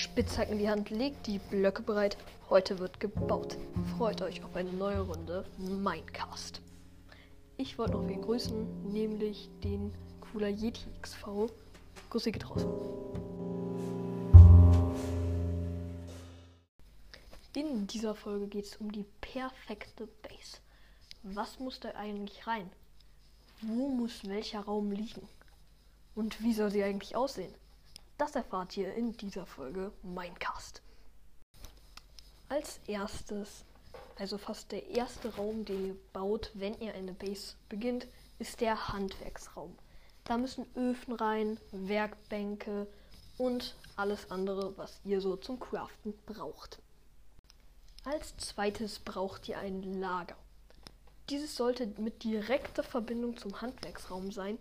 Spitzhacken in die Hand, legt die Blöcke bereit. Heute wird gebaut. Freut euch auf eine neue Runde Minecast. Ich wollte noch wen grüßen, nämlich den Cooler Yeti XV. Grüße geht raus. In dieser Folge geht es um die perfekte Base. Was muss da eigentlich rein? Wo muss welcher Raum liegen? Und wie soll sie eigentlich aussehen? Das erfahrt ihr in dieser Folge Minecast. Als erstes, also fast der erste Raum, den ihr baut, wenn ihr eine Base beginnt, ist der Handwerksraum. Da müssen Öfen rein, Werkbänke und alles andere, was ihr so zum Craften braucht. Als zweites braucht ihr ein Lager. Dieses sollte mit direkter Verbindung zum Handwerksraum sein,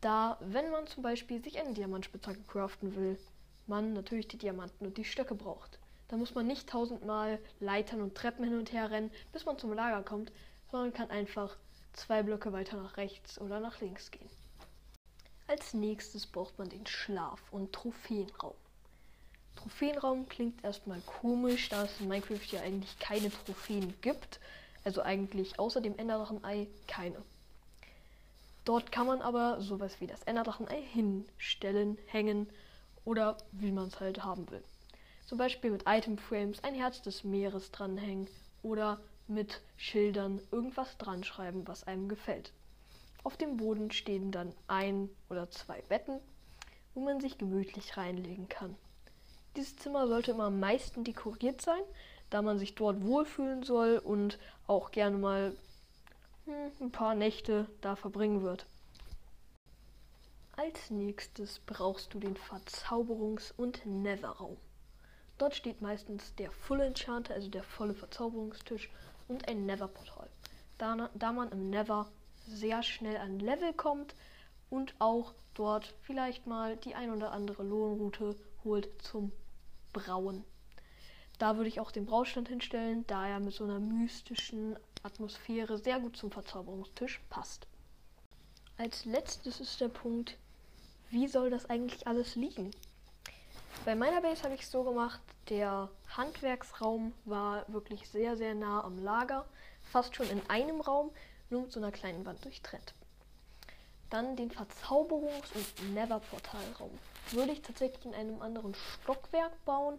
da, wenn man zum Beispiel sich eine Diamantspitzhacke craften will, man natürlich die Diamanten und die Stöcke braucht. Da muss man nicht tausendmal Leitern und Treppen hin und her rennen, bis man zum Lager kommt, sondern kann einfach zwei Blöcke weiter nach rechts oder nach links gehen. Als nächstes braucht man den Schlaf- und Trophäenraum. Trophäenraum klingt erstmal komisch, da es in Minecraft ja eigentlich keine Trophäen gibt. Also eigentlich außer dem Enderdrachen-Ei keine. Dort kann man aber sowas wie das Enderdrachen-Ei hinstellen, hängen oder wie man es halt haben will. Zum Beispiel mit Itemframes ein Herz des Meeres dranhängen oder mit Schildern irgendwas dran schreiben, was einem gefällt. Auf dem Boden stehen dann ein oder zwei Betten, wo man sich gemütlich reinlegen kann. Dieses Zimmer sollte immer am meisten dekoriert sein, da man sich dort wohlfühlen soll und auch gerne mal ein paar Nächte da verbringen wird. Als nächstes brauchst du den Verzauberungs- und Nether-Raum. Dort steht meistens der Full Enchanter, also der volle Verzauberungstisch und ein Nether-Portal. Da, da man im Nether sehr schnell an Level kommt und auch dort vielleicht mal die ein oder andere Lohnroute holt zum Brauen. Da würde ich auch den Braustand hinstellen, da er mit so einer mystischen Atmosphäre sehr gut zum Verzauberungstisch passt. Als letztes ist der Punkt, wie soll das eigentlich alles liegen? Bei meiner Base habe ich es so gemacht, der Handwerksraum war wirklich sehr, sehr nah am Lager, fast schon in einem Raum, nur mit so einer kleinen Wand durchtrennt. Dann den Verzauberungs- und Never-Portalraum. Würde ich tatsächlich in einem anderen Stockwerk bauen,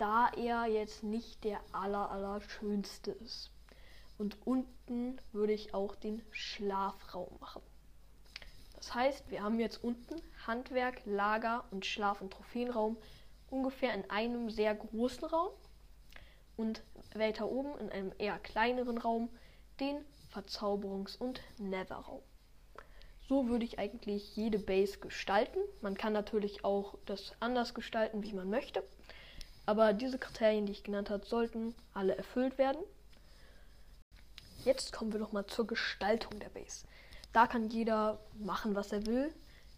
da er jetzt nicht der aller, aller schönste ist. Und unten würde ich auch den Schlafraum machen. Das heißt, wir haben jetzt unten Handwerk, Lager und Schlaf- und Trophäenraum ungefähr in einem sehr großen Raum und weiter oben in einem eher kleineren Raum den Verzauberungs- und Netherraum. So würde ich eigentlich jede Base gestalten. Man kann natürlich auch das anders gestalten, wie man möchte. Aber diese Kriterien, die ich genannt habe, sollten alle erfüllt werden. Jetzt kommen wir noch mal zur Gestaltung der Base. Da kann jeder machen, was er will.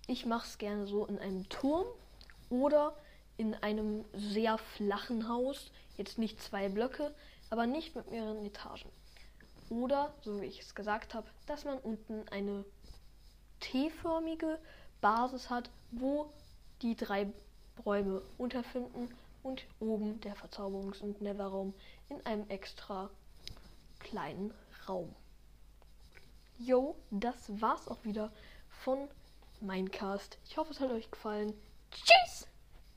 Ich mache es gerne so in einem Turm oder in einem sehr flachen Haus. Jetzt nicht zwei Blöcke, aber nicht mit mehreren Etagen. Oder, so wie ich es gesagt habe, dass man unten eine T-förmige Basis hat, wo die drei Räume unterfinden und oben der Verzauberungs- und Neverraum in einem extra kleinen Raum. Jo, das war's auch wieder von Minecast. Ich hoffe, es hat euch gefallen. Tschüss!